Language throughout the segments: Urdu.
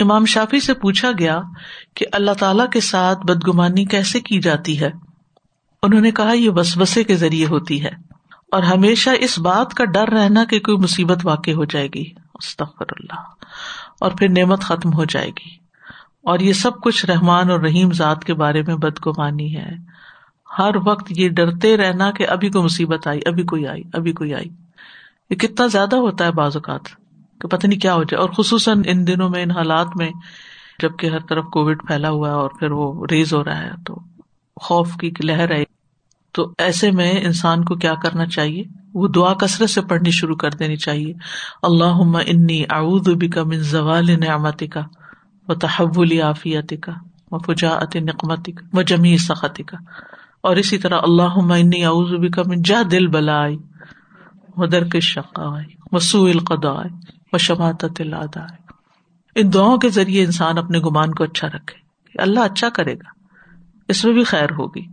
امام شافی سے پوچھا گیا کہ اللہ تعالی کے ساتھ بدگمانی کیسے کی جاتی ہے؟ انہوں نے کہا، یہ بس بسے کے ذریعے ہوتی ہے۔ اور ہمیشہ اس بات کا ڈر رہنا کہ کوئی مصیبت واقع ہو جائے گی۔ استغفر اللہ اور پھر نعمت ختم ہو جائے گی۔ اور یہ سب کچھ رحمان اور رحیم ذات کے بارے میں بدگمانی ہے۔ ہر وقت یہ ڈرتے رہنا کہ ابھی کوئی مصیبت آئی، ابھی کوئی آئی، ابھی کوئی آئی۔ یہ کتنا زیادہ ہوتا ہے بعض اوقات۔ کہ پتہ نہیں کیا ہو جائے اور خصوصاً ان دنوں میں، ان حالات میں، جبکہ ہر طرف کووڈ پھیلا ہوا ہے اور پھر وہ ریز ہو رہا ہے، تو خوف کی لہر ہے۔ تو ایسے میں انسان کو کیا کرنا چاہیے؟ وہ دعا کثرت سے پڑھنی شروع کر دینی چاہیے۔ اللہ انی اعوذ بک من زوال نعمتی کا و تحول عافیت کا و فجاعت نقمتی کا و جمی سختی کا اور اسی طرح اللہ انی اعوذ بک من جا دل بلائی و درکش شقائی و سوء القضاء۔ و شماتت ان دعاؤں کے ذریعے انسان اپنے گمان کو اچھا رکھے۔ اللہ اچھا کرے گا۔ اس میں بھی خیر ہوگی۔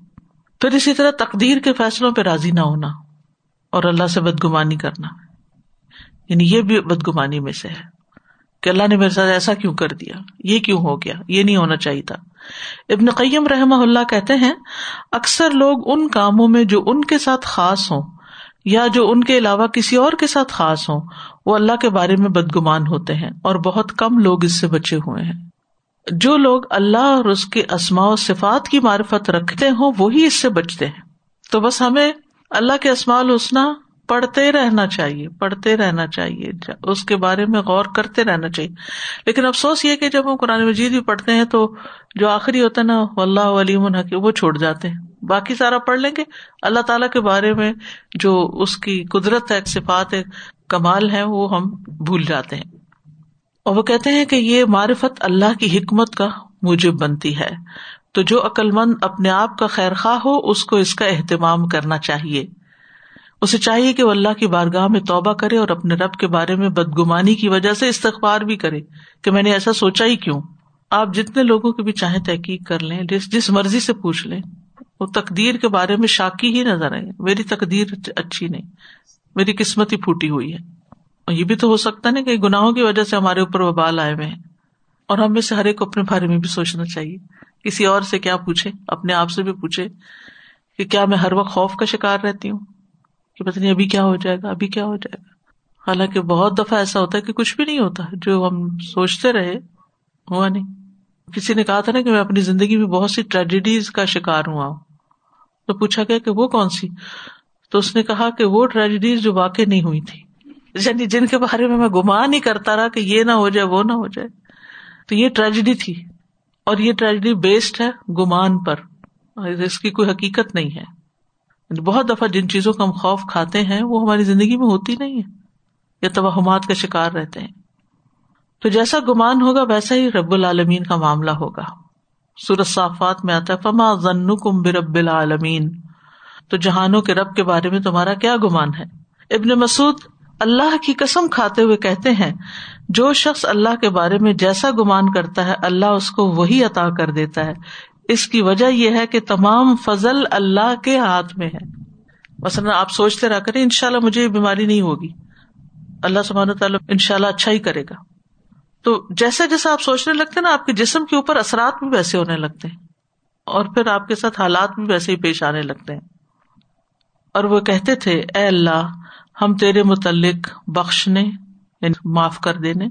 پھر اسی طرح تقدیر کے فیصلوں پہ راضی نہ ہونا اور اللہ سے بدگمانی کرنا۔ یعنی یہ بھی بدگمانی میں سے ہے کہ اللہ نے میرے ساتھ ایسا کیوں کر دیا؟ یہ کیوں ہو گیا؟ یہ نہیں ہونا چاہیے تھا۔ ابن قیم رحم اللہ کہتے ہیں، اکثر لوگ ان کاموں میں جو ان کے ساتھ خاص ہوں یا جو ان کے علاوہ کسی اور کے ساتھ خاص ہوں وہ اللہ کے بارے میں بدگمان ہوتے ہیں اور بہت کم لوگ اس سے بچے ہوئے ہیں۔ جو لوگ اللہ اور اس کے اسماء و صفات کی معرفت رکھتے ہوں، وہی اس سے بچتے ہیں۔ تو بس ہمیں اللہ کے اسماء الحسنہ پڑھتے رہنا چاہیے، پڑھتے رہنا چاہیے، اس کے بارے میں غور کرتے رہنا چاہیے۔ لیکن افسوس یہ کہ جب ہم قرآن مجید بھی پڑھتے ہیں تو جو آخری ہوتا ہے نا اللہ علیم الحق وہ چھوڑ جاتے ہیں۔ باقی سارا پڑھ لیں گے۔ اللہ تعالیٰ کے بارے میں جو اس کی قدرت ہے صفات ہے کمال ہے وہ ہم بھول جاتے ہیں۔ اور وہ کہتے ہیں کہ یہ معرفت اللہ کی حکمت کا موجب بنتی ہے۔ تو جو عقل مند اپنے آپ کا خیر خواہ ہو، اس کو اس کا اہتمام کرنا چاہیے۔ اسے چاہیے کہ وہ اللہ کی بارگاہ میں توبہ کرے اور اپنے رب کے بارے میں بدگمانی کی وجہ سے استغبار بھی کرے۔ کہ میں نے ایسا سوچا ہی کیوں؟ آپ جتنے لوگوں کی بھی چاہیں تحقیق کر لیں، جس جس مرضی سے پوچھ لیں، وہ تقدیر کے بارے میں شاکی ہی نظر آئے۔ میری تقدیر اچھی نہیں۔ میری قسمت ہی پھوٹی ہوئی ہے۔ اور یہ بھی تو ہو سکتا نا کہ گناہوں کی وجہ سے ہمارے اوپر وہ بال آئے ہوئے ہیں۔ اور ہمیں سے ہر ایک اپنے بارے میں بھی سوچنا چاہیے۔ کسی اور سے کیا پوچھے؟ اپنے آپ سے بھی پوچھے کہ کیا میں ہر وقت خوف کا شکار رہتی ہوں؟ کہ پتہ نہیں ابھی کیا ہو جائے گا، ابھی کیا ہو جائے گا۔ حالانکہ بہت دفعہ ایسا ہوتا ہے کہ کچھ بھی نہیں ہوتا، جو ہم سوچتے رہے، ہوا نہیں۔ کسی نے کہا تھا نا کہ میں اپنی زندگی میں بہت سی ٹریجڈیز کا شکار ہوا ہوں۔ تو پوچھا گیا کہ وہ کون سی؟ تو اس نے کہا کہ وہ ٹریجڈیز جو واقع نہیں ہوئی تھی یعنی جن کے بارے میں میں گمان ہی کرتا رہا کہ یہ نہ ہو جائے، وہ نہ ہو جائے۔ تو یہ ٹریجڈی تھی اور یہ ٹریجڈی بیسڈ ہے گمان پر۔ اس کی کوئی حقیقت نہیں ہے۔ یعنی بہت دفعہ جن چیزوں کا ہم خوف کھاتے ہیں، وہ ہماری زندگی میں ہوتی نہیں ہے یا توہمات کا شکار رہتے ہیں۔ تو جیسا گمان ہوگا، ویسا ہی رب العالمین کا معاملہ ہوگا۔ سورت صافات میں آتا ہے، فما ذن کم برب العالمین تو جہانوں کے رب کے بارے میں تمہارا کیا گمان ہے؟ ابن مسعد اللہ کی قسم کھاتے ہوئے کہتے ہیں، جو شخص اللہ کے بارے میں جیسا گمان کرتا ہے، اللہ اس کو وہی عطا کر دیتا ہے۔ اس کی وجہ یہ ہے کہ تمام فضل اللہ کے ہاتھ میں ہے۔ مثلاً آپ سوچتے رہا کریں ان شاء اللہ مجھے یہ بیماری نہیں ہوگی۔ اللہ سبحانہ تعالیٰ ان شاء اللہ اچھا ہی کرے گا۔ تو جیسا جیسا آپ سوچنے لگتے نا، آپ کے جسم کے اوپر اثرات بھی ویسے ہونے لگتے ہیں۔ اور پھر آپ کے ساتھ حالات بھی ویسے ہی پیش آنے لگتے ہیں۔ اور وہ کہتے تھے، اے اللہ، ہم تیرے متعلق بخشنے یعنی معاف کر دینے،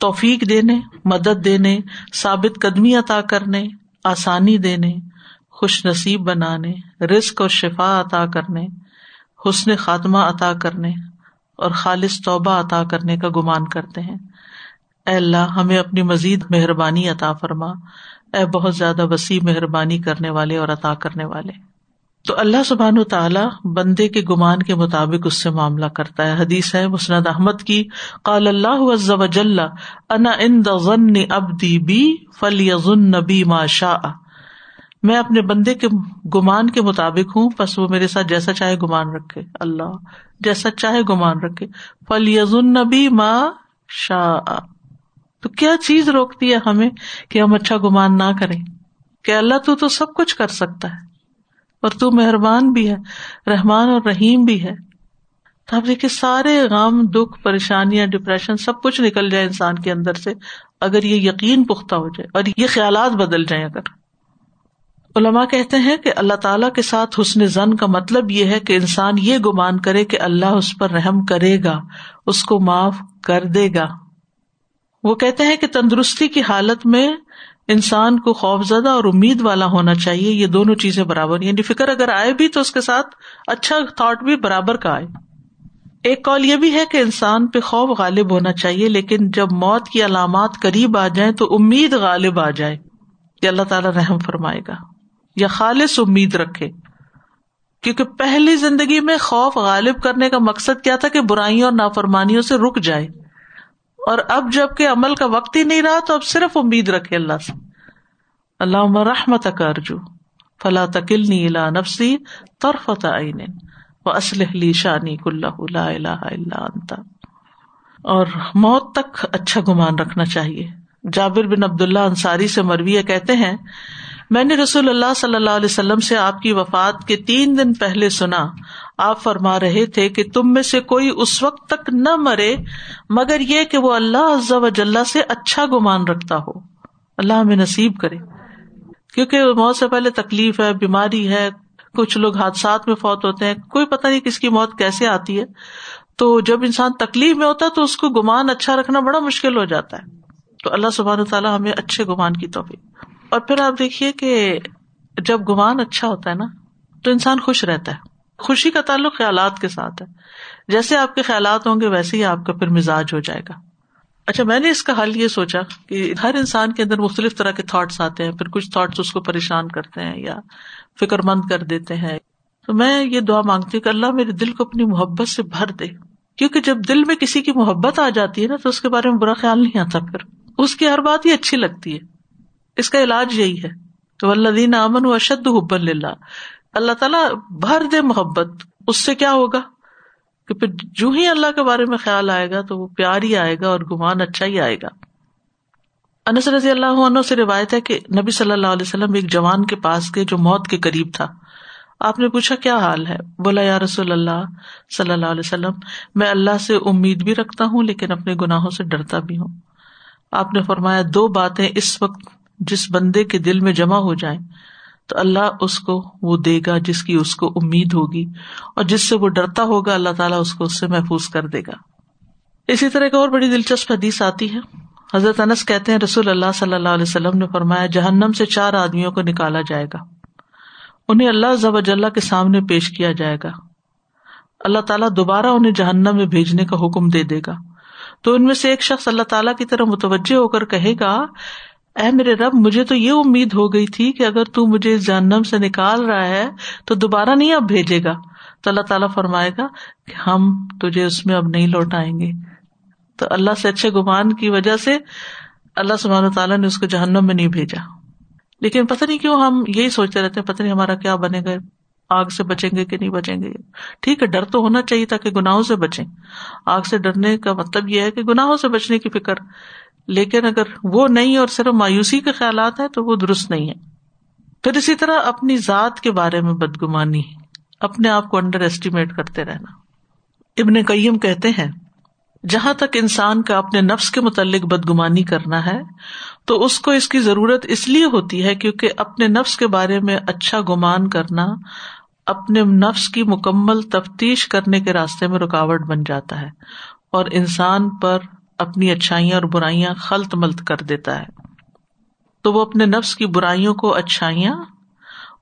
توفیق دینے، مدد دینے، ثابت قدمی عطا کرنے، آسانی دینے، خوش نصیب بنانے رسک اور شفا عطا کرنے، حسن خاتمہ عطا کرنے اور خالص توبہ عطا کرنے کا گمان کرتے ہیں. اے اللہ، ہمیں اپنی مزید مہربانی عطا فرما۔ اے بہت زیادہ وسیع مہربانی کرنے والے اور عطا کرنے والے۔ تو اللہ سبحان تعالیٰ بندے کے گمان کے مطابق اس سے معاملہ کرتا ہے۔ حدیث ہے مسند احمد کی، قال اللہ وجل، انا ان ضن ابدی بی فلی نبی ما شاء۔ میں اپنے بندے کے گمان کے مطابق ہوں بس وہ میرے ساتھ جیسا چاہے گمان رکھے۔ اللہ، جیسا چاہے گمان رکھے۔ فلی نبی ما شاہ تو کیا چیز روکتی ہے ہمیں کہ ہم اچھا گمان نہ کریں؟ کہ اللہ تو تو سب کچھ کر سکتا ہے۔ اور تو مہربان بھی ہے، رحمان اور رحیم بھی ہے۔ تو آپ دیکھیے سارے غم، دکھ، پریشانیاں ڈپریشن سب کچھ نکل جائے انسان کے اندر سے اگر یہ یقین پختہ ہو جائے اور یہ خیالات بدل جائیں۔ اگر علماء کہتے ہیں کہ اللہ تعالیٰ کے ساتھ حسن زن کا مطلب یہ ہے کہ انسان یہ گمان کرے کہ اللہ اس پر رحم کرے گا، اس کو معاف کر دے گا۔ وہ کہتے ہیں کہ تندرستی کی حالت میں انسان کو خوف زدہ اور امید والا ہونا چاہیے، یہ دونوں چیزیں برابر یعنی فکر اگر آئے بھی تو اس کے ساتھ اچھا تھاٹ بھی برابر کا آئے۔ ایک کال یہ بھی ہے کہ انسان پہ خوف غالب ہونا چاہیے، لیکن جب موت کی علامات قریب آ جائیں تو امید غالب آ جائے۔ کہ اللہ تعالیٰ رحم فرمائے گا۔ یا خالص امید رکھے۔ کیونکہ پہلی زندگی میں خوف غالب کرنے کا مقصد کیا تھا کہ برائیوں اور نافرمانیوں سے رک جائے۔ اور اب جبکہ عمل کا وقت ہی نہیں رہا تو اب صرف امید رکھے اللہ سے۔ اللہ رحمت کرجو فلا تکل نی الا نفسی طرفت عین و اسلح شانی کلّہ، لا الہ الا انت۔ اور موت تک اچھا گمان رکھنا چاہیے۔ جابر بن عبد اللہ انصاری سے مرویہ کہتے ہیں، میں نے رسول اللہ صلی اللہ علیہ وسلم سے آپ کی وفات کے تین دن پہلے سنا آپ فرما رہے تھے کہ تم میں سے کوئی اس وقت تک نہ مرے مگر یہ کہ وہ اللہ عز و جل سے اچھا گمان رکھتا ہو۔ اللہ ہمیں نصیب کرے۔ کیونکہ موت سے پہلے تکلیف ہے، بیماری ہے، کچھ لوگ حادثات میں فوت ہوتے ہیں، کوئی پتہ نہیں کس کی موت کیسے آتی ہے۔ تو جب انسان تکلیف میں ہوتا ہے تو اس کو گمان اچھا رکھنا بڑا مشکل ہو جاتا ہے۔ تو اللہ سبحان تعالیٰ ہمیں اچھے گمان کی توفیق۔ اور پھر آپ دیکھیے کہ جب گمان اچھا ہوتا ہے نا، تو انسان خوش رہتا ہے۔ خوشی کا تعلق خیالات کے ساتھ ہے۔ جیسے آپ کے خیالات ہوں گے، ویسے ہی آپ کا پھر مزاج ہو جائے گا۔ اچھا میں نے اس کا حل یہ سوچا کہ ہر انسان کے اندر مختلف طرح کے تھاٹس آتے ہیں، پھر کچھ تھاٹس اس کو پریشان کرتے ہیں یا فکر مند کر دیتے ہیں۔ تو میں یہ دعا مانگتی ہوں کہ اللہ میرے دل کو اپنی محبت سے بھر دے۔ کیونکہ جب دل میں کسی کی محبت آ جاتی ہے نا، تو اس کے بارے میں برا خیال نہیں آتا۔ پھر اس کی ہر بات ہی اچھی لگتی ہے۔ اس کا علاج یہی ہے۔ تو اللہ دین امن و اشد حب اللہ اللہ تعالیٰ بھر دے محبت، اس سے کیا ہوگا؟ کہ پھر جو ہی اللہ کے بارے میں خیال آئے گا تو وہ پیار ہی آئے گا اور گمان اچھا ہی آئے گا۔ انس رضی اللہ عنہ سے روایت ہے کہ نبی صلی اللہ علیہ وسلم ایک جوان کے پاس گئے جو موت کے قریب تھا۔ آپ نے پوچھا کیا حال ہے؟ بولا، یا رسول اللہ صلی اللہ علیہ وسلم، میں اللہ سے امید بھی رکھتا ہوں لیکن اپنے گناہوں سے ڈرتا بھی ہوں۔ آپ نے فرمایا، دو باتیں اس وقت جس بندے کے دل میں جمع ہو جائیں تو اللہ اس کو وہ دے گا جس کی اس کو امید ہوگی اور جس سے وہ ڈرتا ہوگا اللہ تعالیٰ اس کو اس سے محفوظ کر دے گا۔ اسی طرح ایک اور بڑی دلچسپ حدیث آتی ہے۔ حضرت انس کہتے ہیں رسول اللہ صلی اللہ علیہ وسلم نے فرمایا، جہنم سے چار آدمیوں کو نکالا جائے گا۔ انہیں اللہ ضب اللہ کے سامنے پیش کیا جائے گا۔ اللہ تعالیٰ دوبارہ انہیں جہنم میں بھیجنے کا حکم دے دے گا۔ تو ان میں سے ایک شخص اللہ تعالیٰ کی طرح متوجہ ہو کر کہے گا اے میرے رب، مجھے تو یہ امید ہو گئی تھی کہ اگر تو مجھے اس جہنم سے نکال رہا ہے، تو دوبارہ نہیں اب بھیجے گا۔ تو اللہ تعالیٰ فرمائے گا کہ ہم تجھے اس میں اب نہیں لوٹائیں گے۔ تو اللہ سے اچھے گمان کی وجہ سے اللہ سبحانہ تعالیٰ نے اس کو جہنم میں نہیں بھیجا۔ لیکن پتہ نہیں کیوں ہم یہی سوچتے رہتے ہیں، پتہ نہیں ہمارا کیا بنے گا، آگ سے بچیں گے کہ نہیں بچیں گے۔ ٹھیک ہے، ڈر تو ہونا چاہیے تاکہ گناہوں سے بچیں۔ آگ سے ڈرنے کا مطلب یہ ہے کہ گناہوں سے بچنے کی فکر لیکن اگر وہ نہیں اور صرف مایوسی کے خیالات ہیں تو وہ درست نہیں ہے پھر اسی طرح اپنی ذات کے بارے میں بدگمانی، اپنے آپ کو انڈر ایسٹیمیٹ کرتے رہنا۔ ابن کئیم کہتے ہیں، جہاں تک انسان کا اپنے نفس کے متعلق بدگمانی کرنا ہے، تو اس کو اس کی ضرورت اس لیے ہوتی ہے کیونکہ اپنے نفس کے بارے میں اچھا گمان کرنا اپنے نفس کی مکمل تفتیش کرنے کے راستے میں رکاوٹ بن جاتا ہے اور انسان پر اپنی اچھائیاں اور برائیاں خلط ملت کر دیتا ہے۔ تو وہ اپنے نفس کی برائیوں کو اچھائیاں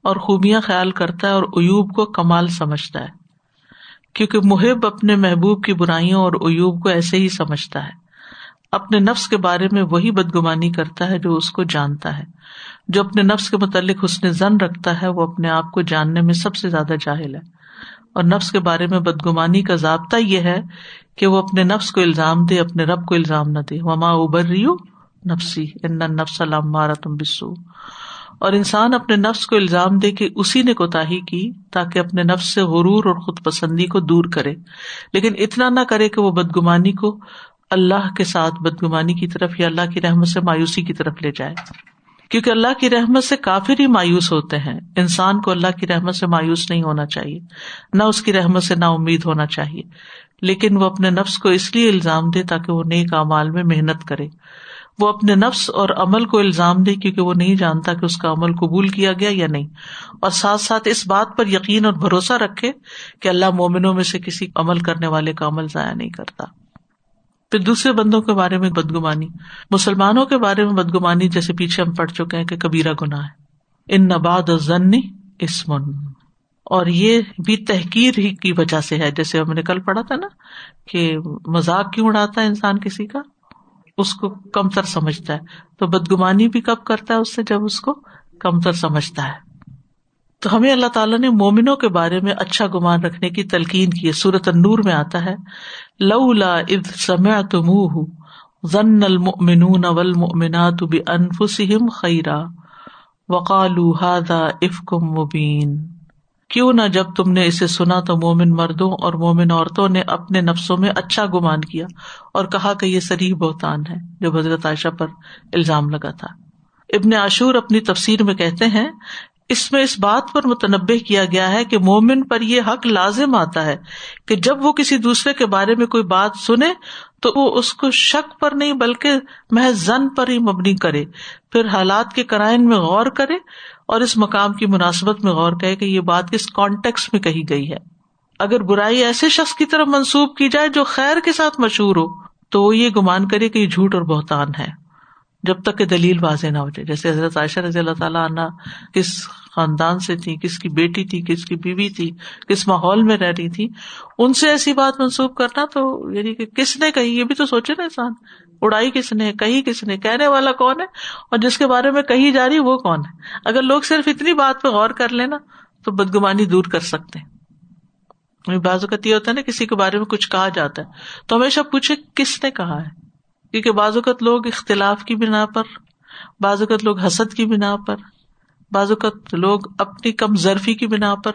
اور خوبیاں خیال کرتا ہے اور ایوب کو کمال سمجھتا ہے۔ کیونکہ محب اپنے محبوب کی برائیوں اور ایوب کو ایسے ہی سمجھتا ہے۔ اپنے نفس کے بارے میں وہی بدگمانی کرتا ہے جو اس کو جانتا ہے۔ جو اپنے نفس کے متعلق حسن زن رکھتا ہے، وہ اپنے آپ کو جاننے میں سب سے زیادہ جاہل ہے۔ اور نفس کے بارے میں بدگمانی کا ضابطہ یہ ہے کہ وہ اپنے نفس کو الزام دے، اپنے رب کو الزام نہ دے۔ وما ابر ریو نفسی ان نفس مارا تم بسو اور انسان اپنے نفس کو الزام دے کہ اسی نے کوتا کی تاکہ اپنے نفس سے غرور اور خود پسندی کو دور کرے۔ لیکن اتنا نہ کرے کہ وہ بدگمانی کو اللہ کے ساتھ بدگمانی کی طرف یا اللہ کی رحمت سے مایوسی کی طرف لے جائے۔ کیونکہ اللہ کی رحمت سے کافر ہی مایوس ہوتے ہیں۔ انسان کو اللہ کی رحمت سے مایوس نہیں ہونا چاہیے۔ نہ اس کی رحمت سے نا امید ہونا چاہیے۔ لیکن وہ اپنے نفس کو اس لیے الزام دے تاکہ وہ نیک امال میں محنت کرے۔ وہ اپنے نفس اور عمل کو الزام دے کیونکہ وہ نہیں جانتا کہ اس کا عمل قبول کیا گیا یا نہیں۔ اور ساتھ ساتھ اس بات پر یقین اور بھروسہ رکھے کہ اللہ مومنوں میں سے کسی عمل کرنے والے کا عمل ضائع نہیں کرتا۔ پھر دوسرے بندوں کے بارے میں بدگمانی، مسلمانوں کے بارے میں بدگمانی جیسے پیچھے ہم پڑھ چکے ہیں کہ کبیرہ گنا ہے۔ ان نباد ضنی اسمن۔ اور یہ بھی تحقیر ہی کی وجہ سے ہے۔ جیسے ہم نے کل پڑھا تھا نا کہ مزاق کیوں اڑاتا ہے انسان کسی کا؟ اس کو کمتر سمجھتا ہے۔ تو بدگمانی بھی کب کرتا ہے اس سے؟ جب اس کو کمتر سمجھتا ہے۔ تو ہمیں اللہ تعالیٰ نے مومنوں کے بارے میں اچھا گمان رکھنے کی تلقین کی سورت النور میں آتا ہے لو لا اد سمع تم المؤمنون والمؤمنات بانفسهم خیرا وقالو هذا افکم مبین کیوں نہ جب تم نے اسے سنا تو مومن مردوں اور مومن عورتوں نے اپنے نفسوں میں اچھا گمان کیا اور کہا کہ یہ سری بہتان ہے، جو حضرت عائشہ پر الزام لگا تھا۔ ابن عاشور اپنی تفسیر میں کہتے ہیں اس میں اس بات پر متنوع کیا گیا ہے کہ مومن پر یہ حق لازم آتا ہے کہ جب وہ کسی دوسرے کے بارے میں کوئی بات سنے تو وہ اس کو شک پر نہیں بلکہ محض زن پر ہی مبنی کرے، پھر حالات کے کرائن میں غور کرے اور اس مقام کی مناسبت میں غور کرے کہ یہ بات کس کانٹیکس میں کہی گئی ہے۔ اگر برائی ایسے شخص کی طرف منسوب کی جائے جو خیر کے ساتھ مشہور ہو، تو وہ یہ گمان کرے کہ یہ جھوٹ اور بہتان ہے۔ جب تک کہ دلیل واضح نہ ہو جائے۔ جیسے حضرت عائشہ رضی اللہ تعالیٰ عنہ کس خاندان سے تھی، کس کی بیٹی تھی، کس کی بیوی تھی، کس ماحول میں رہ رہی تھی، ان سے ایسی بات منسوخ کرنا تو یعنی کہ کس نے کہی؟ یہ بھی تو سوچے نا انسان۔ اڑائی کس نے، کہی کس نے، کہنے والا کون ہے؟ اور جس کے بارے میں کہی جا رہی وہ کون ہے؟ اگر لوگ صرف اتنی بات پہ غور کر لینا تو بدگمانی دور کر سکتے ہیں۔ بعض اوقات یہ ہوتا ہے نا، کسی کے بارے میں کچھ کہا جاتا ہے تو ہمیشہ پوچھے کس نے کہا ہے؟ کیونکہ بعض اوقات لوگ اختلاف کی بنا پر، بعض اوقات لوگ حسد کی بنا پر، بعض اوقات لوگ اپنی کم ضرفی کی بنا پر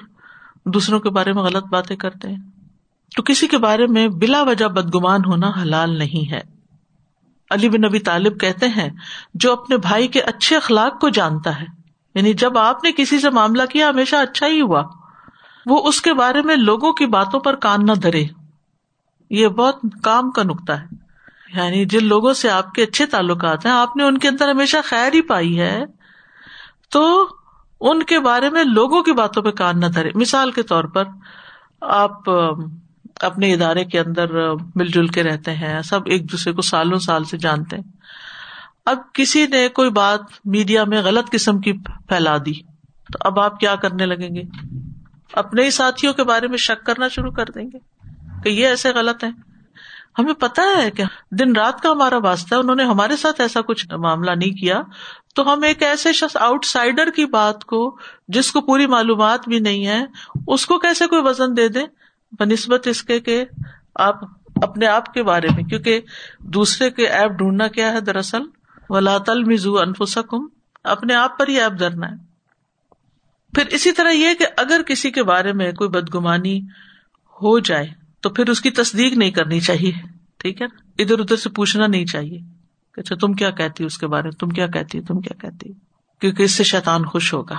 دوسروں کے بارے میں غلط باتیں کرتے ہیں۔ تو کسی کے بارے میں بلا وجہ بدگمان ہونا حلال نہیں ہے۔ علی بن نبی طالب کہتے ہیں، جو اپنے بھائی کے اچھے اخلاق کو جانتا ہے یعنی جب آپ نے کسی سے معاملہ کیا، ہمیشہ اچھا ہی ہوا، وہ اس کے بارے میں لوگوں کی باتوں پر کان نہ دھرے۔ یہ بہت کام کا نقطہ ہے۔ یعنی جن لوگوں سے آپ کے اچھے تعلقات ہیں، آپ نے ان کے اندر ہمیشہ خیر ہی پائی ہے، تو ان کے بارے میں لوگوں کی باتوں پہ کان نہ دھرے۔ مثال کے طور پر آپ اپنے ادارے کے اندر مل جل کے رہتے ہیں، سب ایک دوسرے کو سالوں سال سے جانتے ہیں۔ اب کسی نے کوئی بات میڈیا میں غلط قسم کی پھیلا دی، تو اب آپ کیا کرنے لگیں گے؟ اپنے ہی ساتھیوں کے بارے میں شک کرنا شروع کر دیں گے کہ یہ ایسے غلط ہے ہمیں پتا ہے کہ دن رات کا ہمارا واسطہ ہے، انہوں نے ہمارے ساتھ ایسا کچھ معاملہ نہیں کیا۔ تو ہم ایک ایسے شخص آؤٹ سائڈر کی بات کو، جس کو پوری معلومات بھی نہیں ہے، اس کو کیسے کوئی وزن دے دے؟ بہ نسبت اس کے کہ آپ اپنے آپ کے بارے میں، کیونکہ دوسرے کے ایپ ڈھونڈنا کیا ہے دراصل؟ ولا تل مزو انفسکم اپنے آپ پر ہی ایپ دھرنا ہے۔ پھر اسی طرح یہ کہ اگر کسی کے بارے میں کوئی بدگمانی ہو جائے تو پھر اس کی تصدیق نہیں کرنی چاہیے، ٹھیک ہے؟ نا ادھر ادھر سے پوچھنا نہیں چاہیے اچھا تم کیا کہتی اس کے بارے میں؟ تم کیا کہتی تم کیا کہتی کیونکہ اس سے شیطان خوش ہوگا۔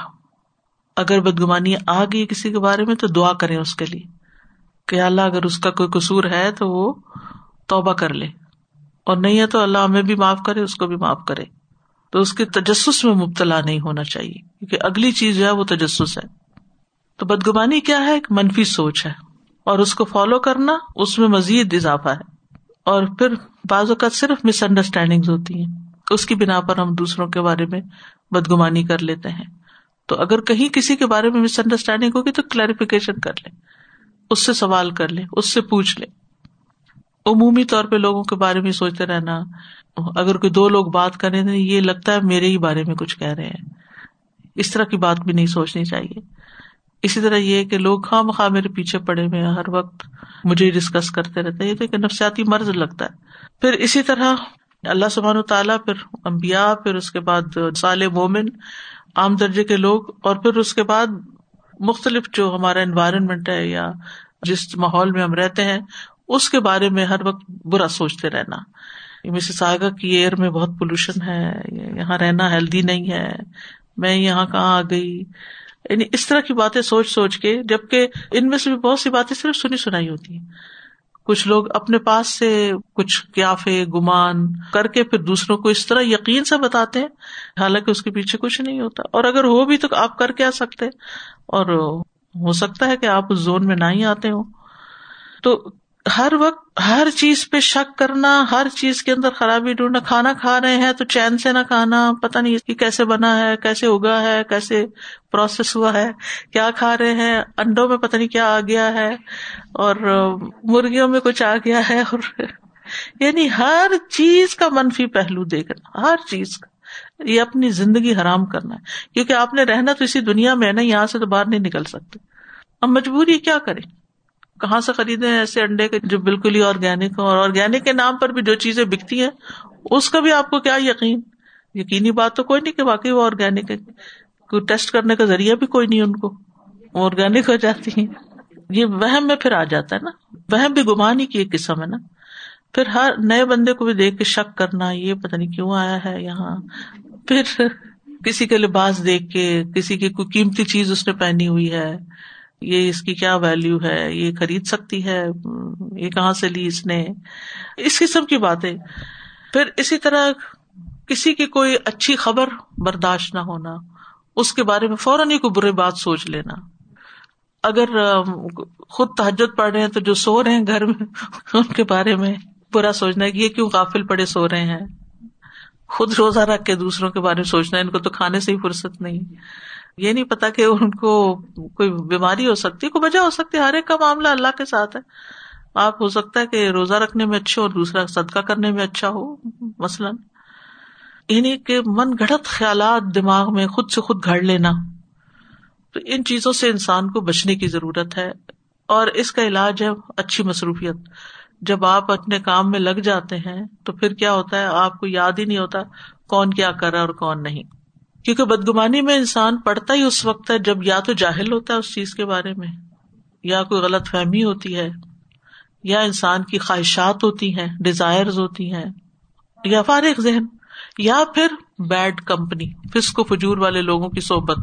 اگر بدگمانی آ گئی کسی کے بارے میں تو دعا کرے اس کے لیے کہ اللہ، اگر اس کا کوئی قصور ہے تو وہ توبہ کر لے۔ اور نہیں ہے تو اللہ ہمیں بھی معاف کرے، اس کو بھی معاف کرے۔ تو اس کے تجسس میں مبتلا نہیں ہونا چاہیے، کیونکہ اگلی چیز جو ہے وہ تجسس ہے۔ تو بدگمانی کیا ہے؟ ایک منفی سوچ ہے۔ اور اس کو فالو کرنا اس میں مزید اضافہ ہے۔ اور پھر بعض اوقات صرف مس انڈرسٹینڈنگ ہوتی ہیں۔ اس کی بنا پر ہم دوسروں کے بارے میں بدگمانی کر لیتے ہیں۔ تو اگر کہیں کسی کے بارے میں مس انڈرسٹینڈنگ ہوگی تو کلیریفیکیشن کر لیں۔ اس سے سوال کر لیں، اس سے پوچھ لیں۔ عمومی طور پہ لوگوں کے بارے میں سوچتے رہنا۔ اگر کوئی دو لوگ بات کریں تو یہ لگتا ہے میرے ہی بارے میں کچھ کہہ رہے ہیں۔ اس طرح کی بات بھی نہیں سوچنی چاہیے۔ اسی طرح یہ کہ لوگ خواہ مخواہ میرے پیچھے پڑے ہوئے ہر وقت مجھے ڈسکس کرتے رہتے یہ تو ایک نفسیاتی مرض لگتا ہے۔ پھر اسی طرح اللہ سبحان و تعالیٰ، پھر امبیا پھر اس کے بعد سال مومن، عام درجے کے لوگ، اور پھر اس کے بعد مختلف جو ہمارا انوائرمنٹ ہے یا جس ماحول میں ہم رہتے ہیں، اس کے بارے میں ہر وقت برا سوچتے رہنا۔ مسز آگا کی ایئر میں بہت پولوشن ہے یہاں رہنا ہیلدی نہیں ہے۔ میں یہاں کہاں آ گئی؟ یعنی اس طرح کی باتیں سوچ سوچ کے، جبکہ ان میں سے بھی بہت سی باتیں صرف سنی سنائی ہوتی ہیں۔ کچھ لوگ اپنے پاس سے کچھ قیافے، گمان کر کے پھر دوسروں کو اس طرح یقین سے بتاتے ہیں، حالانکہ اس کے پیچھے کچھ نہیں ہوتا۔ اور اگر ہو بھی تو آپ کر کے آ سکتے؟ اور ہو سکتا ہے کہ آپ اس زون میں نہ ہی آتے ہو تو ہر وقت ہر چیز پہ شک کرنا، ہر چیز کے اندر خرابی ڈھونڈنا، کھانا کھا رہے ہیں تو چین سے نہ کھانا پتا نہیں کہ کیسے بنا ہے، کیسے اگا ہے، کیسے پروسیس ہوا ہے، کیا کھا رہے ہیں، انڈوں میں پتا نہیں کیا آ گیا ہے اور مرغیوں میں کچھ آ گیا ہے اور یعنی ہر چیز کا منفی پہلو دیکھنا، ہر چیز کا، یہ اپنی زندگی حرام کرنا ہے۔ کیونکہ آپ نے رہنا تو اسی دنیا میں ہے نا، یہاں سے تو باہر نہیں نکل سکتے۔ اب مجبوری کیا کریں؟ کہاں سے خریدے ایسے انڈے کے جو بالکل ہی آرگینک ہو اور آرگینک کے نام پر بھی جو چیزیں بکتی ہیں، اس کا بھی آپ کو کیا یقین؟ یقینی بات تو کوئی نہیں کہ واقعی وہ آرگینک ہے۔ کوئی ٹیسٹ کرنے کا ذریعہ بھی کوئی نہیں ان کو۔ آرگینک ہو جاتی ہیں۔ یہ وہم میں پھر آ جاتا ہے نا۔ وہم بھی گمان ہی کی ایک قسم ہے نا۔ پھر ہر نئے بندے کو بھی دیکھ کے شک کرنا، یہ پتا نہیں کیوں آیا ہے یہاں۔ پھر کسی کے لباس دیکھ کے، کسی کی کوئی قیمتی چیز اس نے پہنی ہوئی ہے۔ یہ اس کی کیا ویلو ہے؟ یہ خرید سکتی ہے؟ یہ کہاں سے لی اس نے؟ اس قسم کی باتیں۔ پھر اسی طرح کسی کی کوئی اچھی خبر برداشت نہ ہونا، اس کے بارے میں فوراً ہی کوئی برے بات سوچ لینا۔ اگر خود تحجد پڑھ رہے ہیں تو جو سو رہے ہیں گھر میں، ان کے بارے میں برا سوچنا ہے کہ یہ کیوں قافل پڑے سو رہے ہیں؟ خود روزہ رکھ کے دوسروں کے بارے میں سوچنا ہے، ان کو تو کھانے سے ہی فرصت نہیں۔ یہ نہیں پتا کہ ان کو کوئی بیماری ہو سکتی، کوئی وجہ ہو سکتی، ہر ایک کا معاملہ اللہ کے ساتھ ہے۔ آپ ہو سکتا ہے کہ روزہ رکھنے میں اچھے اور دوسرا صدقہ کرنے میں اچھا ہو، مثلاً۔ یعنی کہ من گڑت خیالات دماغ میں خود سے خود گھڑ لینا۔ تو ان چیزوں سے انسان کو بچنے کی ضرورت ہے۔ اور اس کا علاج ہے اچھی مصروفیت۔ جب آپ اپنے کام میں لگ جاتے ہیں تو پھر کیا ہوتا ہے؟ آپ کو یاد ہی نہیں ہوتا کون کیا کر رہا اور کون نہیں۔ کیونکہ بدگمانی میں انسان پڑھتا ہی اس وقت ہے جب یا تو جاہل ہوتا ہے اس چیز کے بارے میں، یا کوئی غلط فہمی ہوتی ہے، یا انسان کی خواہشات ہوتی ہیں ڈیزائر ہوتی ہیں، یا فارغ ذہن، یا پھر بیڈ کمپنی فسق و فجور والے لوگوں کی صحبت،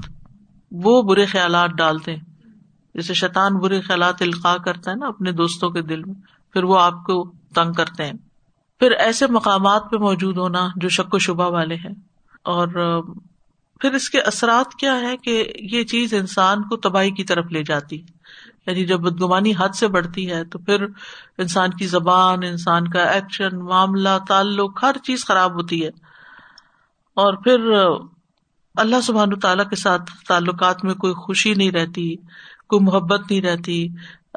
وہ برے خیالات ڈالتے ہیں۔ جیسے شیطان برے خیالات القاع کرتا ہے نا اپنے دوستوں کے دل میں، پھر وہ آپ کو تنگ کرتے ہیں۔ پھر ایسے مقامات پہ موجود ہونا جو شک و شبہ والے ہیں۔ اور پھر اس کے اثرات کیا ہے کہ یہ چیز انسان کو تباہی کی طرف لے جاتی یعنی جب بدگمانی حد سے بڑھتی ہے تو پھر انسان کی زبان، انسان کا ایکشن، معاملہ، تعلق، ہر چیز خراب ہوتی ہے۔ اور پھر اللہ سبحان تعالیٰ کے ساتھ تعلقات میں کوئی خوشی نہیں رہتی، کوئی محبت نہیں رہتی۔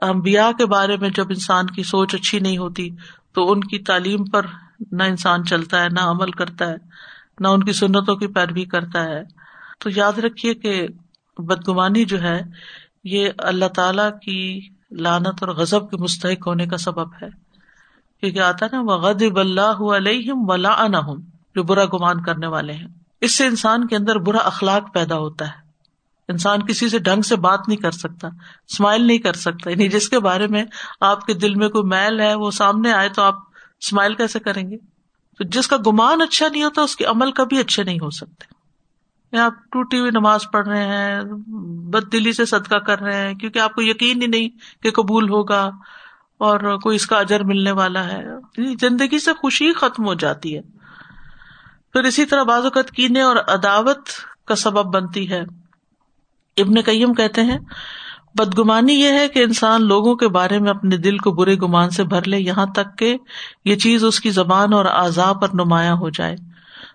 امبیا کے بارے میں جب انسان کی سوچ اچھی نہیں ہوتی تو ان کی تعلیم پر نہ انسان چلتا ہے، نہ عمل کرتا ہے۔ نہ ان کی سنتوں کی پیروی کرتا ہے۔ تو یاد رکھیے کہ بدگمانی جو ہے، یہ اللہ تعالی کی لانت اور غزب کے مستحق ہونے کا سبب ہے۔ کیونکہ آتا نا وہ غد اللہ علیہم ولا جو برا گمان کرنے والے ہیں۔ اس سے انسان کے اندر برا اخلاق پیدا ہوتا ہے۔ انسان کسی سے ڈھنگ سے بات نہیں کر سکتا اسمائل نہیں کر سکتا۔ یعنی جس کے بارے میں آپ کے دل میں کوئی میل ہے، وہ سامنے آئے تو آپ اسمائل کیسے کریں گے؟ تو جس کا گمان اچھا نہیں ہوتا، اس کے عمل کبھی اچھے نہیں ہو سکتے۔ آپ ٹوٹی ہوئی نماز پڑھ رہے ہیں، بد دلی سے صدقہ کر رہے ہیں، کیونکہ آپ کو یقین ہی نہیں کہ قبول ہوگا اور کوئی اس کا اجر ملنے والا ہے۔ یعنی زندگی سے خوشی ختم ہو جاتی ہے۔ پھر اسی طرح بعض اوقات کینے اور عداوت کا سبب بنتی ہے۔ ابن قیم کہتے ہیں بدگمانی یہ ہے کہ انسان لوگوں کے بارے میں اپنے دل کو برے گمان سے بھر لے، یہاں تک کہ یہ چیز اس کی زبان اور اعضاء پر نمایاں ہو جائے۔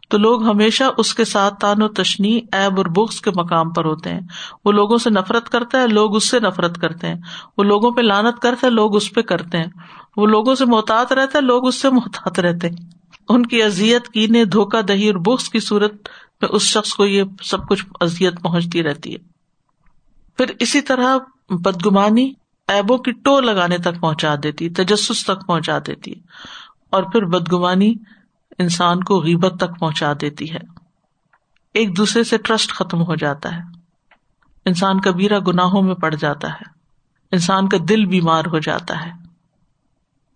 تو لوگ ہمیشہ اس کے ساتھ تان و تشنی ایب اور بکس کے مقام پر ہوتے ہیں۔ وہ لوگوں سے نفرت کرتا ہے، لوگ اس سے نفرت کرتے ہیں۔ وہ لوگوں پہ لانت کرتا ہے، لوگ اس پہ کرتے ہیں۔ وہ لوگوں سے محتاط رہتا ہے، لوگ اس سے محتاط رہتے ہیں۔ ان کی ازیت کینے، دھوکہ، دہی اور بکس کی صورت میں اس شخص کو یہ سب کچھ ازیت پہنچتی رہتی ہے۔ پھر اسی طرح بدگمانی ایبوں کی ٹو لگانے تک پہنچا دیتی، تجسس تک پہنچا دیتی، اور پھر بدگمانی انسان کو غیبت تک پہنچا دیتی ہے۔ ایک دوسرے سے ٹرسٹ ختم ہو جاتا ہے۔ انسان کبیرا گناہوں میں پڑ جاتا ہے۔ انسان کا دل بیمار ہو جاتا ہے۔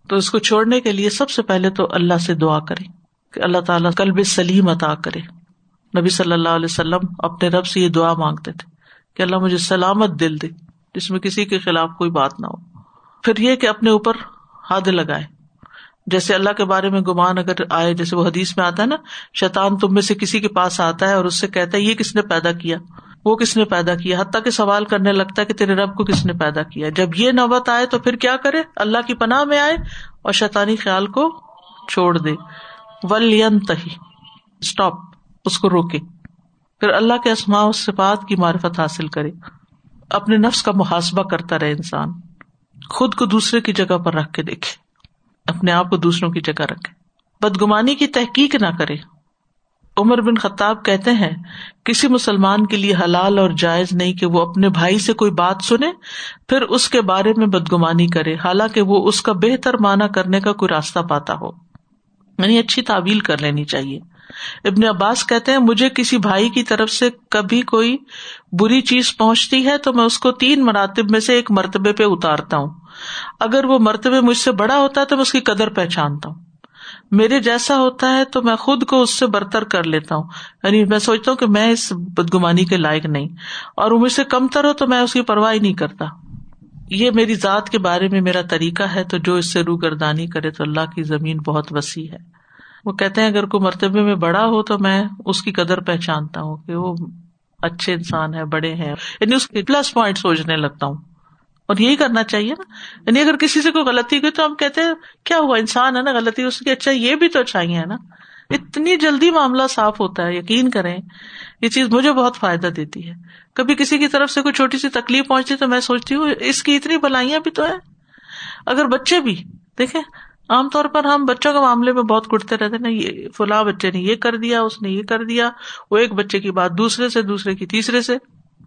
تو اس کو چھوڑنے کے لیے سب سے پہلے تو اللہ سے دعا کرے کہ اللہ تعالیٰ کلب سلیم عطا کرے۔ نبی صلی اللہ علیہ وسلم اپنے رب سے یہ دعا مانگتے تھے۔ کہ اللہ مجھے سلامت دل دے، جس میں کسی کے خلاف کوئی بات نہ ہو۔ پھر یہ کہ اپنے اوپر حد لگائے۔ جیسے اللہ کے بارے میں گمان اگر آئے، جیسے وہ حدیث میں آتا ہے نا، شیطان تم میں سے کسی کے پاس آتا ہے اور اس سے کہتا ہے، یہ کس نے پیدا کیا؟ وہ کس نے پیدا کیا؟ حتیٰ کہ سوال کرنے لگتا ہے کہ تیرے رب کو کس نے پیدا کیا؟ جب یہ نوبت آئے تو پھر کیا کرے؟ اللہ کی پناہ میں آئے اور شیطانی خیال کو چھوڑ دے۔ ولین تہی اسٹاپ اس کو روکے۔ پھر اللہ کے اسماء صفات کی معرفت حاصل کرے۔ اپنے نفس کا محاسبہ کرتا رہے انسان۔ خود کو دوسرے کی جگہ پر رکھ کے دیکھے۔ اپنے آپ کو دوسروں کی جگہ رکھے۔ بدگمانی کی تحقیق نہ کرے۔ عمر بن خطاب کہتے ہیں، کسی مسلمان کے لیے حلال اور جائز نہیں کہ وہ اپنے بھائی سے کوئی بات سنے، پھر اس کے بارے میں بدگمانی کرے، حالانکہ وہ اس کا بہتر معنی کرنے کا کوئی راستہ پاتا ہو۔ یعنی اچھی تعویل کر لینی چاہیے۔ ابن عباس کہتے ہیں، مجھے کسی بھائی کی طرف سے کبھی کوئی بری چیز پہنچتی ہے تو میں اس کو تین مراتب میں سے ایک مرتبے پہ اتارتا ہوں۔ اگر وہ مرتبے مجھ سے بڑا ہوتا ہے تو میں اس کی قدر پہچانتا ہوں۔ میرے جیسا ہوتا ہے تو میں خود کو اس سے برتر کر لیتا ہوں۔ یعنی میں سوچتا ہوں کہ میں اس بدگمانی کے لائق نہیں۔ اور وہ مجھ سے کم تر ہو تو میں اس کی پرواہ نہیں کرتا۔ یہ میری ذات کے بارے میں میرا طریقہ ہے تو جو اس سے روگردانی کرے تو اللہ کی زمین بہت وسیع ہے۔ وہ کہتے ہیں اگر کوئی مرتبے میں بڑا ہو تو میں اس کی قدر پہچانتا ہوں کہ وہ اچھے انسان ہے بڑے ہیں۔ یعنی اس کے پلس پوائنٹ سوچنے لگتا ہوں۔ اور یہی کرنا چاہیے نا۔ یعنی اگر کسی سے کوئی غلطی ہوئی تو ہم کہتے ہیں، کیا ہوا؟ انسان ہے نا، غلطی اس کی۔ اچھا یہ بھی تو اچھائی ہے نا۔ اتنی جلدی معاملہ صاف ہوتا ہے، یقین کریں، یہ چیز مجھے بہت فائدہ دیتی ہے۔ کبھی کسی کی طرف سے کوئی چھوٹی سی تکلیف پہنچتی تو میں سوچتی ہوں، اس کی اتنی بلائیاں بھی تو ہے اگر بچے بھی، دیکھیں عام طور پر ہم بچوں کے معاملے میں بہت کٹتے رہتے نا یہ فلاں بچے نے یہ کر دیا، اس نے یہ کر دیا، وہ ایک بچے کی بات دوسرے سے، دوسرے کی تیسرے سے۔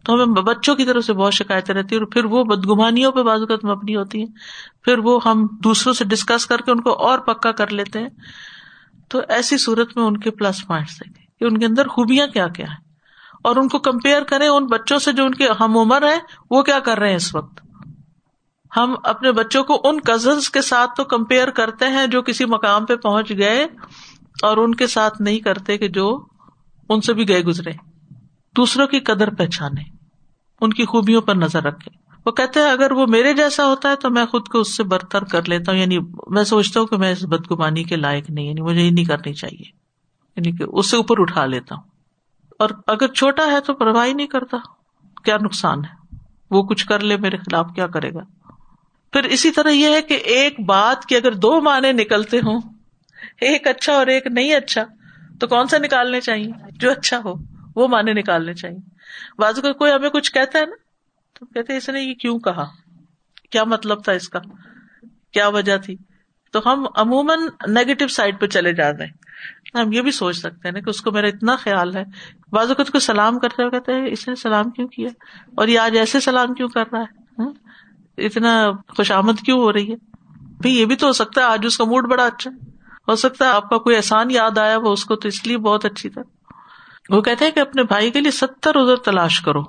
تو ہمیں بچوں کی طرف سے بہت شکایتیں رہتی ہیں اور پھر وہ بدگمانیوں پہ بازوقت مبنی ہوتی ہیں۔ پھر وہ ہم دوسروں سے ڈسکس کر کے ان کو اور پکا کر لیتے ہیں۔ تو ایسی صورت میں ان کے پلس پوائنٹس دیکھیں کہ ان کے اندر خوبیاں کیا کیا ہیں۔ اور ان کو کمپیئر کریں ان بچوں سے جو ان کے ہم عمر ہیں، وہ کیا کر رہے ہیں اس وقت؟ ہم اپنے بچوں کو ان کزنس کے ساتھ تو کمپیئر کرتے ہیں جو کسی مقام پہ پہنچ گئے اور ان کے ساتھ نہیں کرتے کہ جو ان سے بھی گئے گزرے۔ دوسروں کی قدر پہچانے، ان کی خوبیوں پر نظر رکھے۔ وہ کہتے ہیں، اگر وہ میرے جیسا ہوتا ہے تو میں خود کو اس سے برتر کر لیتا ہوں۔ یعنی میں سوچتا ہوں کہ میں اس بدگمانی کے لائق نہیں یعنی مجھے یہ نہیں کرنی چاہیے۔ یعنی کہ اس سے اوپر اٹھا لیتا ہوں۔ اور اگر چھوٹا ہے تو پرواہ نہیں کرتا۔ کیا نقصان ہے؟ وہ کچھ کر لے، میرے خلاف کیا کرے گا؟ پھر اسی طرح یہ ہے کہ ایک بات کے اگر دو معنی نکلتے ہوں، ایک اچھا اور ایک نہیں اچھا تو کون سا نکالنے چاہیے؟ جو اچھا ہو، وہ معنی نکالنے چاہیے۔ بازو کا کوئی ہمیں کچھ کہتا ہے نا، تو کہتے اس نے یہ کیوں کہا؟ کیا مطلب تھا اس کا؟ کیا وجہ تھی؟ تو ہم عموماً نیگیٹو سائڈ پہ چلے جاتے ہیں۔ ہم یہ بھی سوچ سکتے ہیں نا کہ اس کو میرا اتنا خیال ہے۔ بازو کو سلام کرتے ہوئے کہتے ہیں اس نے سلام کیوں کیا؟ اور یہ آج ایسے سلام کیوں کر رہا ہے؟ ہاں؟ اتنا خوش آمد کیوں ہو رہی ہے؟ بھائی یہ بھی تو ہو سکتا ہے، آج اس کا موڈ بڑا اچھا ہو سکتا ہے آپ کا کوئی احسان یاد آیا وہ اس کو تو اس لیے بہت اچھی تھا وہ کہتے ہیں کہ اپنے بھائی کے لیے ستر ازر تلاش کرو۔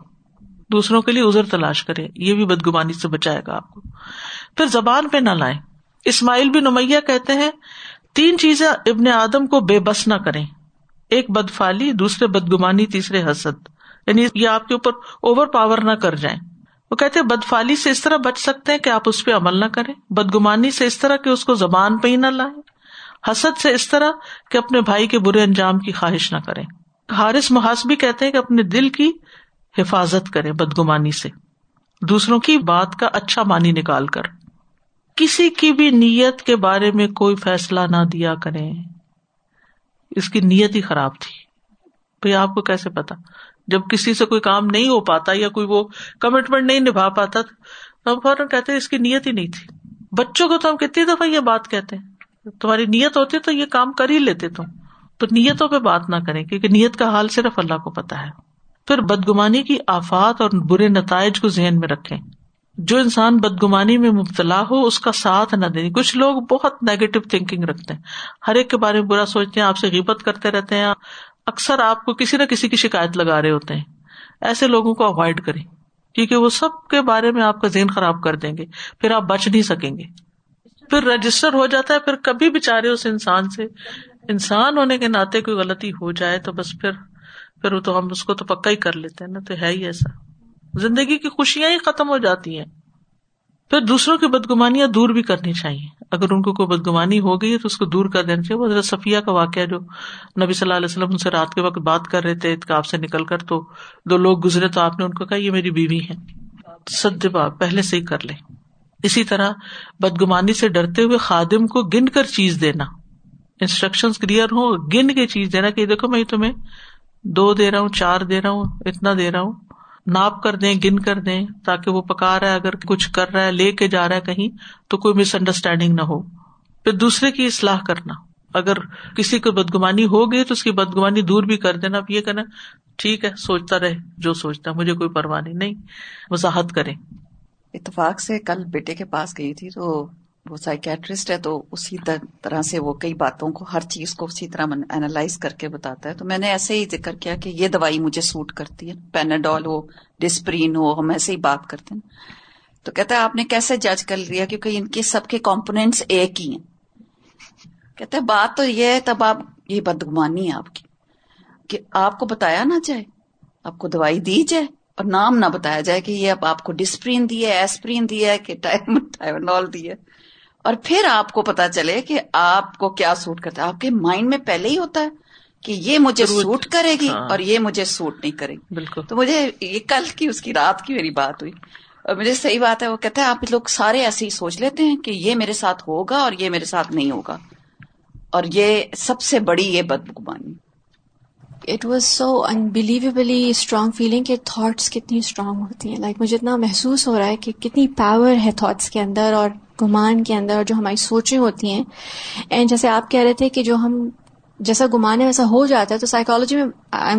دوسروں کے لیے ازر تلاش کرے یہ بھی بدگمانی سے بچائے گا آپ کو۔ پھر زبان پہ نہ لائیں۔ اسماعیل بھی نمیا کہتے ہیں، تین چیزیں ابن آدم کو بے بس نہ کریں۔ ایک بدفالی، دوسرے بدگمانی، تیسرے حسد۔ یعنی یہ آپ کے اوپر اوور پاور نہ کر جائیں۔ وہ کہتے بدفالی سے اس طرح بچ سکتے ہیں کہ آپ اس پہ عمل نہ کریں۔ بدگمانی سے اس طرح کہ اس کو زبان پہ ہی نہ لائیں۔ حسد سے اس طرح کہ اپنے بھائی کے برے انجام کی خواہش نہ کریں۔ حارث محاسبی کہتے ہیں کہ اپنے دل کی حفاظت کرے بدگمانی سے۔ دوسروں کی بات کا اچھا مانی نکال کر۔ کسی کی بھی نیت کے بارے میں کوئی فیصلہ نہ دیا کرے اس کی نیت ہی خراب تھی۔ بھائی، آپ کو کیسے پتا؟ جب کسی سے کوئی کام نہیں ہو پاتا یا کوئی وہ کمٹمنٹ نہیں نبھا پاتا تو ہم فوراً کہتے اس کی نیت ہی نہیں تھی۔ بچوں کو تو ہم کتنی دفعہ یہ بات کہتے ہیں۔ تمہاری نیت ہوتی تو یہ کام کر ہی لیتے تم۔ تو نیتوں پہ بات نہ کریں کیونکہ نیت کا حال صرف اللہ کو پتا ہے۔ پھر بدگمانی کی آفات اور برے نتائج کو ذہن میں رکھے جو انسان بدگمانی میں مبتلا ہو، اس کا ساتھ نہ دیں۔ کچھ لوگ بہت نیگیٹو تھنکنگ رکھتے ہیں۔ ہر ایک کے بارے میں برا سوچتے ہیں، آپ سے غیبت کرتے رہتے ہیں۔ اکثر آپ کو کسی نہ کسی کی شکایت لگا رہے ہوتے ہیں۔ ایسے لوگوں کو اوائڈ کریں، کیونکہ وہ سب کے بارے میں آپ کا ذہن خراب کر دیں گے، پھر آپ بچ نہیں سکیں گے۔ پھر رجسٹر ہو جاتا ہے، پھر کبھی بےچارے اس انسان سے، انسان ہونے کے ناطے کوئی غلطی ہو جائے تو بس پھر پھر تو ہم اس کو تو پکا ہی کر لیتے ہیں نا تو ہے ہی ایسا۔ زندگی کی خوشیاں ہی ختم ہو جاتی ہیں۔ پھر دوسروں کی بدگمانیاں دور بھی کرنی چاہیے۔ اگر ان کو کوئی بدگمانی ہو گئی ہے تو اس کو دور کر دینا چاہیے۔ وہ صفیہ کا واقعہ جو نبی صلی اللہ علیہ وسلم ان سے رات کے وقت بات کر رہے تھے آپ سے نکل کر، تو دو لوگ گزرے تو آپ نے ان کو کہا، یہ میری بیوی ہے سد باب پہلے سے ہی کر لیں۔ اسی طرح بدگمانی سے ڈرتے ہوئے خادم کو گن کر چیز دینا۔ انسٹرکشن کلیئر ہو گن کے چیز دینا کہ دیکھو، میں تمہیں دو دے رہا ہوں، چار دے رہا ہوں، اتنا دے رہا ہوں۔ ناپ کر دیں، گن کر دیں، تاکہ وہ پکا رہا ہے، اگر کچھ کر رہا ہے، لے کے جا رہا ہے کہیں، تو کوئی مس انڈرسٹینڈنگ نہ ہو۔ پھر دوسرے کی اصلاح کرنا۔ اگر کسی کو بدگمانی ہو گئی تو اس کی بدگمانی دور بھی کر دینا۔ اب یہ کہنا، ٹھیک ہے، سوچتا رہے، جو سوچتا مجھے کوئی پرواہ نہیں وضاحت کرے اتفاق سے کل بیٹے کے پاس گئی تھی تو وہ سائکیٹرسٹ ہے تو اسی طرح سے وہ کئی باتوں کو، ہر چیز کو اسی طرح اینالائز کر کے بتاتا ہے۔ تو میں نے ایسے ہی ذکر کیا کہ یہ دوائی مجھے سوٹ کرتی ہے۔ پیناڈول ہو ڈسپرین ہو، ہم ایسے ہی بات کرتے ہیں۔ تو کہتا ہے، آپ نے کیسے جج کر لیا کیونکہ ان کے سب کے کمپونیٹس ایک ہی ہیں؟ کہتے ہیں بات تو یہ ہے، تب آپ، یہ بدگمانی ہے آپ کی۔ کہ آپ کو بتایا نہ جائے، آپ کو دوائی دی جائے اور نام نہ بتایا جائے کہ یہ اب آپ کو ڈسپرین دی ہے ایسپرین دی ہے، کہ ٹائمنال دی ہے۔ اور پھر آپ کو پتا چلے کہ آپ کو کیا سوٹ کرتا ہے۔ آپ کے مائنڈ میں پہلے ہی ہوتا ہے کہ یہ مجھے سوٹ کرے گی ہاں۔ اور یہ مجھے سوٹ نہیں کرے گی۔ بالکل۔ تو مجھے یہ کل کی اس کی رات کی میری بات ہوئی۔ اور مجھے صحیح بات ہے وہ کہتا ہے آپ لوگ سارے ایسے ہی سوچ لیتے ہیں کہ یہ میرے ساتھ ہوگا اور یہ میرے ساتھ نہیں ہوگا۔ اور یہ سب سے بڑی یہ بدگمانی۔ It was so unbelievably strong feeling کہ تھاٹس کتنی اسٹرانگ ہوتی ہیں۔ لائک مجھے اتنا محسوس ہو رہا ہے کہ کتنی پاور ہے تھاٹس کے اندر اور گمان کے اندر جو ہماری سوچیں ہوتی ہیں۔ اینڈ جیسے آپ کہہ رہے تھے کہ جو ہم جیسا گمان ہے ویسا ہو جاتا ہے، تو سائیکالوجی میں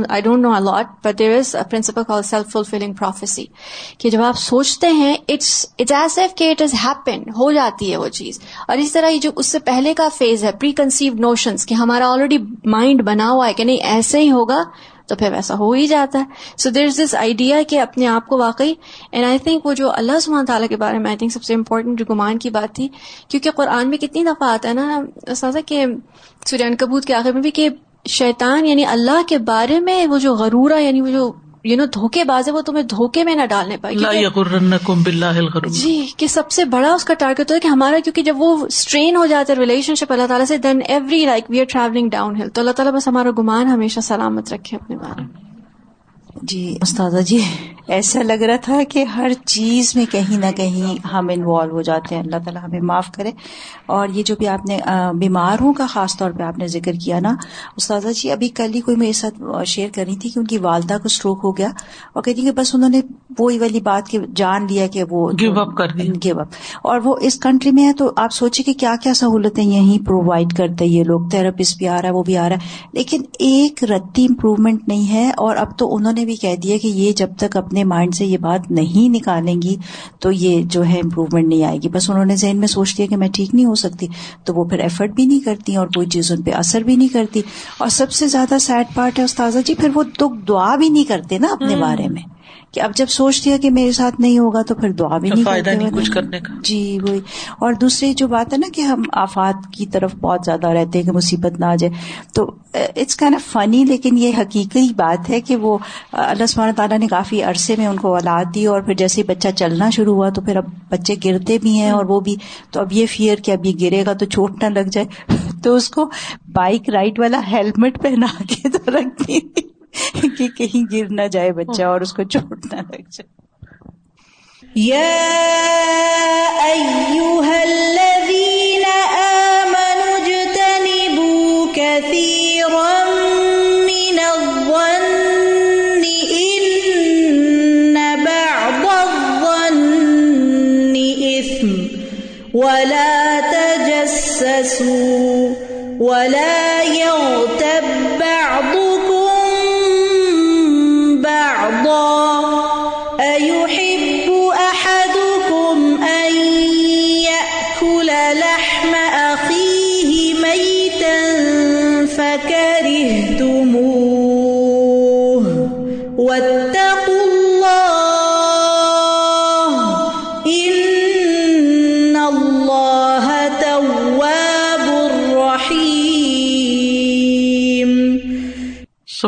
I don't know a lot but there is principle call self fulfilling prophecy کہ جب آپ سوچتے ہیں اٹس اٹس ایز ایف کہ اٹ از ہیپن ہو جاتی ہے وہ چیز۔ اور اس طرح یہ جو اس سے پہلے کا فیز ہے پری کنسیوڈ نوشنس کہ ہمارا آلریڈی مائنڈ بنا ہوا ہے کہ نہیں، ایسے ہی ہوگا۔ تو پھر ویسا ہو ہی جاتا ہے۔ سو دیر از دس آئیڈیا کہ اپنے آپ کو واقعی اینڈ آئی تھنک وہ جو اللہ سبحانہ تعالیٰ کے بارے میں آئی تھنک سب سے امپورٹنٹ جو گمان کی بات تھی، کیونکہ قرآن میں کتنی دفعہ آتا ہے نا اساتذہ کہ سوریان کبوت کے آخر میں بھی کہ شیطان یعنی اللہ کے بارے میں وہ جو غرورہ یعنی وہ جو یو نو دھوکے باز ہے وہ تمہیں دھوکے میں نہ ڈالنے پائے جی کہ سب سے بڑا اس کا ٹارگیٹ ہے کہ ہمارا کیونکہ جب وہ اسٹرین ہو جاتا ہے ریلیشن شپ اللہ تعالیٰ سے دین every like we are travelling downhill تو اللہ تعالیٰ بس ہمارا گمان ہمیشہ سلامت رکھے اپنے بارے میں۔ جی استاذہ جی ایسا لگ رہا تھا کہ ہر چیز میں کہیں نہ کہیں ہم انوالو ہو جاتے ہیں۔ اللہ تعالیٰ ہمیں معاف کرے۔ اور یہ جو بھی آپ نے بیماروں کا خاص طور پہ آپ نے ذکر کیا نا استاذہ جی ابھی کل ہی کوئی میرے ساتھ شیئر کر رہی تھی کہ ان کی والدہ کو اسٹروک ہو گیا اور کہتی کہ بس انہوں نے وہی والی بات کہ جان لیا کہ وہ گیو اپ کر گیو اپ اور وہ اس کنٹری میں ہے تو آپ سوچے کہ کیا کیا سہولتیں یہیں پرووائڈ کرتے یہ لوگ تھراپسٹ بھی آ رہا ہے وہ بھی آ رہا ہے۔ لیکن ایک رتی امپروومنٹ نہیں ہے اور اب تو انہوں نے بھی کہہ دیا کہ یہ جب تک اپنے مائنڈ سے یہ بات نہیں نکالیں گی تو یہ جو ہے امپروومنٹ نہیں آئے گی۔ بس انہوں نے ذہن میں سوچ لیا کہ میں ٹھیک نہیں ہو سکتی۔ تو وہ پھر ایفرٹ بھی نہیں کرتی اور کوئی چیز ان پہ اثر بھی نہیں کرتی۔ اور سب سے زیادہ سیڈ پارٹ ہے استاذہ جی پھر وہ دکھ دعا بھی نہیں کرتے نا اپنے بارے میں۔ کہ اب جب سوچ لیا کہ میرے ساتھ نہیں ہوگا تو پھر دعا بھی نہیں کرتے کچھ کرنے کا۔ جی وہی۔ اور دوسری جو بات ہے نا کہ ہم آفات کی طرف بہت زیادہ رہتے ہیں کہ مصیبت نہ آ جائے۔ تو اٹس کائن آف فنی لیکن یہ حقیقی بات ہے کہ وہ اللہ سبحانہ تعالیٰ نے کافی عرصے میں ان کو اولاد دی اور پھر جیسے بچہ چلنا شروع ہوا تو پھر اب بچے گرتے بھی ہیں اور وہ بھی۔ تو اب یہ فیئر کہ اب یہ گرے گا تو چوٹ نہ لگ جائے۔ تو اس کو بائک رائڈ والا ہیلمٹ پہنا کے تو رکھتی۔ کہ کہیں گر نہ جائے بچہ اور اس کو چوٹ نہ لگ جائے۔ من الظن إن بعض الظن إثم ولا تجسسوا